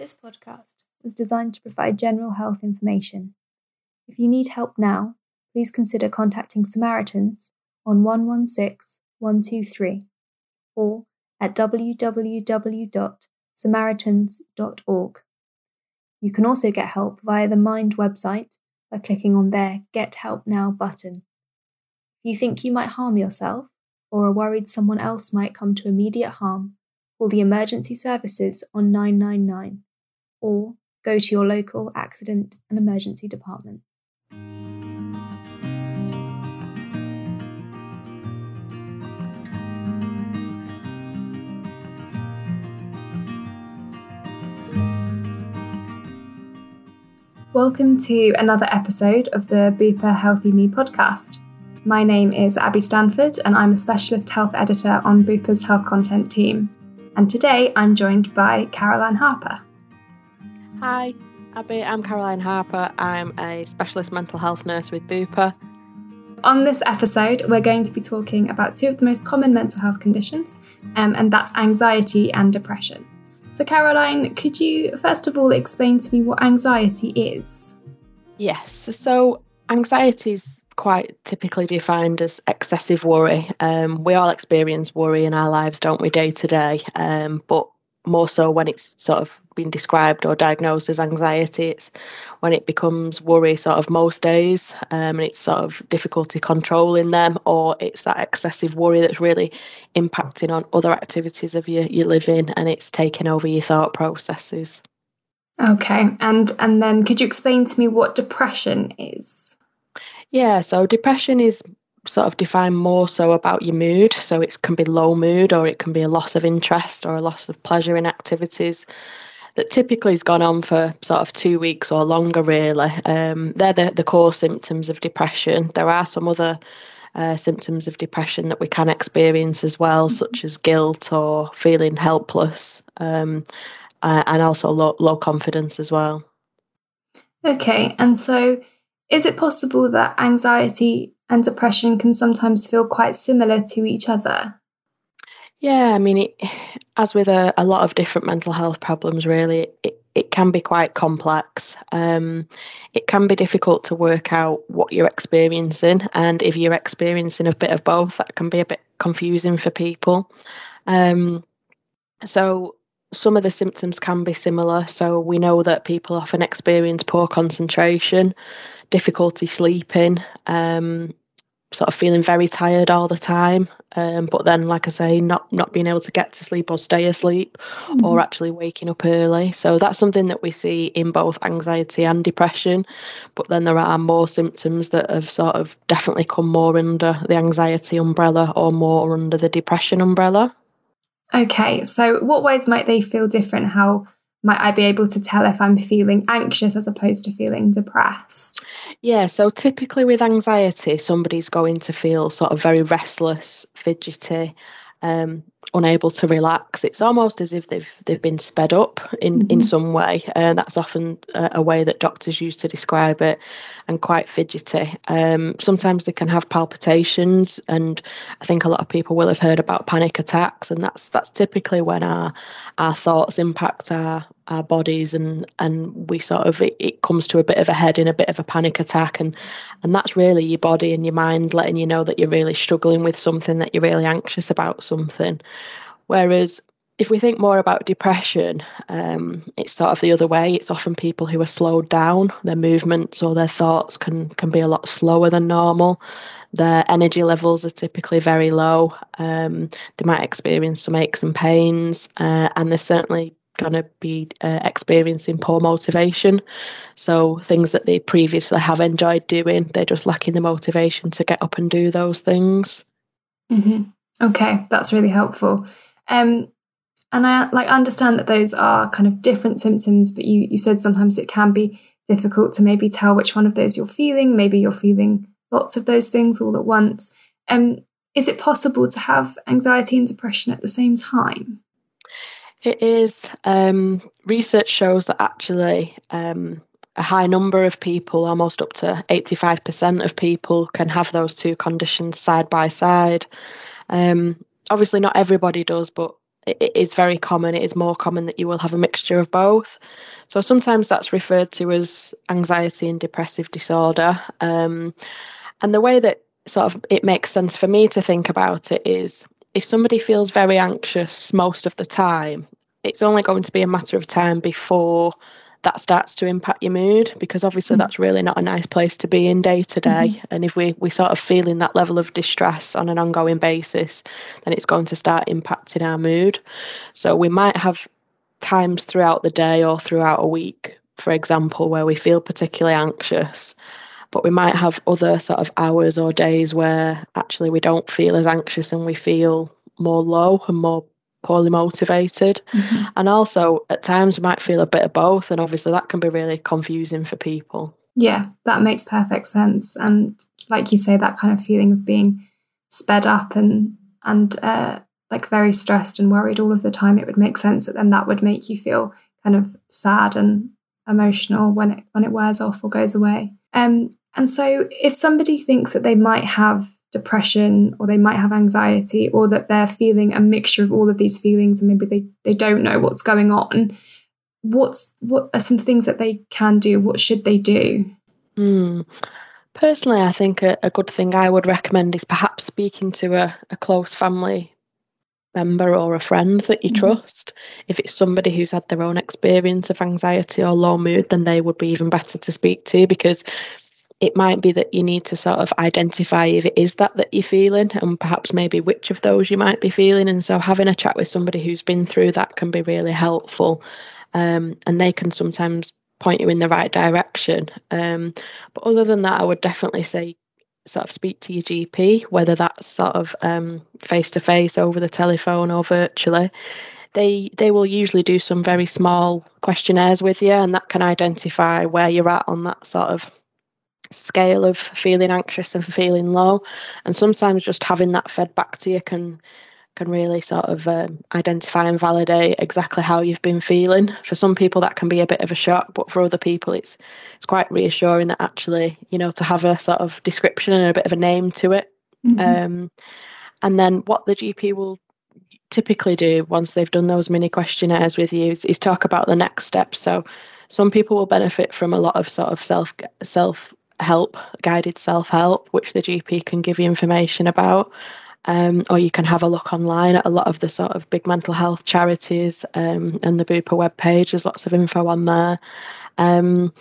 This podcast was designed to provide general health information. If you need help now, please consider contacting Samaritans on 116 123 or at www.samaritans.org. You can also get help via the Mind website by clicking on their Get Help Now button. If you think you might harm yourself or are worried someone else might come to immediate harm, call the emergency services on 999 or go to your local accident and emergency department. Welcome to another episode of the Bupa Healthy Me podcast. My name is Abby Stanford, and I'm a specialist health editor on Bupa's health content team. And today I'm joined by Caroline Harper. Hi, Abby. I'm Caroline Harper. I'm a specialist mental health nurse with Bupa. On this episode, we're going to be talking about two of the most common mental health conditions, um, and that's anxiety and depression. So, Caroline, could you first of all explain to me what anxiety is? Yes. So, anxiety is quite typically defined as excessive worry. Um, we all experience worry in our lives, don't we, day to day? Um, but more so when it's sort of been described or diagnosed as anxiety. It's when it becomes worry sort of most days um, and it's sort of difficulty controlling them, or it's that excessive worry that's really impacting on other activities of your, your living and it's taking over your thought processes. Okay, and and then could you explain to me what depression is? Yeah, so depression is sort of define more so about your mood. So it can be low mood or it can be a loss of interest or a loss of pleasure in activities that typically has gone on for sort of two weeks or longer, really. Um, they're the, the core symptoms of depression. There are some other uh, symptoms of depression that we can experience as well, mm-hmm. such as guilt or feeling helpless, um, uh, and also low, low confidence as well. Okay, and so is it possible that anxiety and depression can sometimes feel quite similar to each other. Yeah, I mean, it, as with a, a lot of different mental health problems, really, it, it can be quite complex. Um, it can be difficult to work out what you're experiencing, and if you're experiencing a bit of both, that can be a bit confusing for people. Um, so, some of the symptoms can be similar. So, we know that people often experience poor concentration, difficulty sleeping, um, sort of feeling very tired all the time. Um, but then, like I say, not not being able to get to sleep or stay asleep, mm-hmm. or actually waking up early. So that's something that we see in both anxiety and depression. But then there are more symptoms that have sort of definitely come more under the anxiety umbrella or more under the depression umbrella. Okay, so what ways might they feel different? How might I be able to tell if I'm feeling anxious as opposed to feeling depressed? Yeah, so typically with anxiety, somebody's going to feel sort of very restless, fidgety, um, unable to relax. It's almost as if they've they've been sped up in mm-hmm. in some way, and that's often a, a, way that doctors use to describe it, and quite fidgety. Um, sometimes they can have palpitations, and I think a lot of people will have heard about panic attacks, and that's that's typically when our our thoughts impact our our bodies and and we sort of it, it, comes to a bit of a head in a bit of a panic attack and and that's really your body and your mind letting you know that you're really struggling with something that you're really anxious about something whereas if we think more about depression um, it's sort of the other way it's often people who are slowed down their movements or their thoughts can can be a lot slower than normal their energy levels are typically very low um, they might experience some aches and pains uh, and they're certainly going to be uh, experiencing poor motivation. So things that they previously have enjoyed doing, they're just lacking the motivation to get up and do those things. Mm-hmm. Okay, that's really helpful. Um, and I like understand that those are kind of different symptoms, but you you said sometimes it can be difficult to maybe tell which one of those you're feeling. Maybe you're feeling lots of those things all at once. Um, is it possible to have anxiety and depression at the same time? It is. Um, research shows that actually um, a high number of people, almost up to 85% of people, can have those two conditions side by side. Um, obviously, not everybody does, but it is very common. It is more common that you will have a mixture of both. So sometimes that's referred to as anxiety and depressive disorder. Um, and the way that sort of it makes sense for me to think about it is if somebody feels very anxious most of the time, it's only going to be a matter of time before that starts to impact your mood because obviously mm-hmm. that's really not a nice place to be in day to day mm-hmm. and if we we sort of feeling that level of distress on an ongoing basis then it's going to start impacting our mood so we might have times throughout the day or throughout a week for example where we feel particularly anxious but we might have other sort of hours or days where actually we don't feel as anxious and we feel more low and more poorly motivated. Mm-hmm. And also, at times, we might feel a bit of both. And obviously, that can be really confusing for people. Yeah, that makes perfect sense. And like you say, that kind of feeling of being sped up and, and, uh, like very stressed and worried all of the time, it would make sense that then that would make you feel kind of sad and emotional when it when it wears off or goes away. Um, and so if somebody thinks that they might have depression or they might have anxiety or that they're feeling a mixture of all of these feelings and maybe they, they don't know what's going on. What's what are some things that they can do? What should they do? Mm. personally i think a, a, good thing i would recommend is perhaps speaking to a, a close family member or a friend that you mm trust. If it's somebody who's had their own experience of anxiety or low mood then they would be even better to speak to because it might be that you need to sort of identify if it is that that you're feeling and perhaps maybe which of those you might be feeling. And so having a chat with somebody who's been through that can be really helpful. Um, and they can sometimes point you in the right direction. Um, but other than that i would definitely say sort of speak to your gp whether that's sort of face to face over the telephone or virtually. They they will usually do some very small questionnaires with you and that can identify where you're at on that sort of scale of feeling anxious and feeling low. And sometimes just having that fed back to you can can really sort of um, identify and validate exactly how you've been feeling. For some people that can be a bit of a shock but for other people it's it's quite reassuring that actually you know to have a sort of description and a bit of a name to it. Mm-hmm. um, and then what the gp will typically do once they've done those mini questionnaires with you is, is talk about the next steps. So some people will benefit from a lot of sort of self self help, guided self help, which the GP can give you information about. Um, or you can have a look online at a lot of the sort of big mental health charities um, and the Bupa webpage. There's lots of info on there. Um,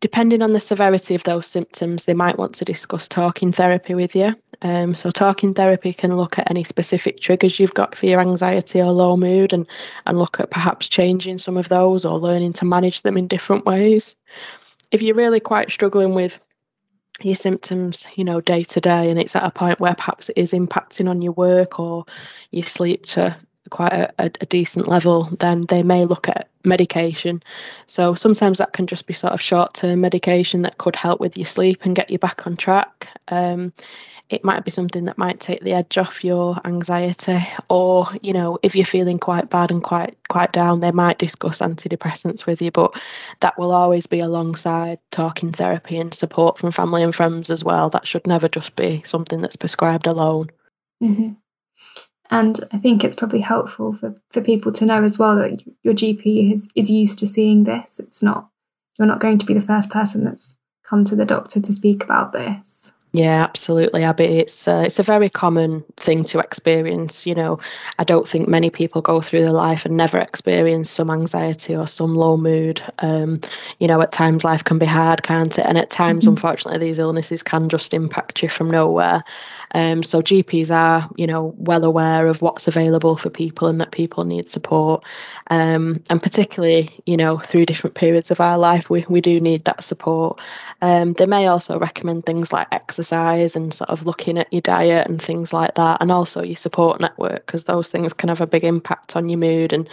depending on the severity of those symptoms, they might want to discuss talking therapy with you. Um, so, talking therapy can look at any specific triggers you've got for your anxiety or low mood and, and look at perhaps changing some of those or learning to manage them in different ways if you're really quite struggling with your symptoms, you know, day to day, and it's at a point where perhaps it is impacting on your work or your sleep to quite a, a, decent level, then they may look at medication. So sometimes that can just be sort of short term medication that could help with your sleep and get you back on track. Um, it might be something that might take the edge off your anxiety or you know if you're feeling quite bad and quite quite down they might discuss antidepressants with you but that will always be alongside talking therapy and support from family and friends as well. That should never just be something that's prescribed alone. Mm-hmm. and i think it's probably helpful for, for people to know as well that your gp is, is used to seeing this. It's not you're not going to be the first person that's come to the doctor to speak about this yeah, absolutely, Abby. It's uh, it's a very common thing to experience. You know, I don't think many people go through their life and never experience some anxiety or some low mood. Um, you know, at times life can be hard, can't it? And at times, mm-hmm. unfortunately, these illnesses can just impact you from nowhere. Um, so GPs are, you know, well aware of what's available for people and that people need support. Um, and particularly, you know, through different periods of our life, we, we do need that support. Um, they may also recommend things like exercise and sort of looking at your diet and things like that, and also your support network, because those things can have a big impact on your mood and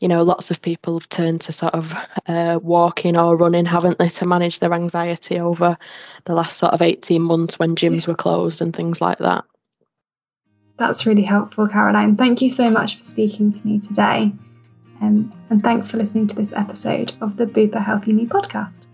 you know, lots of people have turned to sort of uh, walking or running, haven't they, to manage their anxiety over the last sort of 18 months when gyms were closed and things like that. That's really helpful, Caroline. Thank you so much for speaking to me today. Um, and thanks for listening to this episode of the Bupa Healthy Me podcast.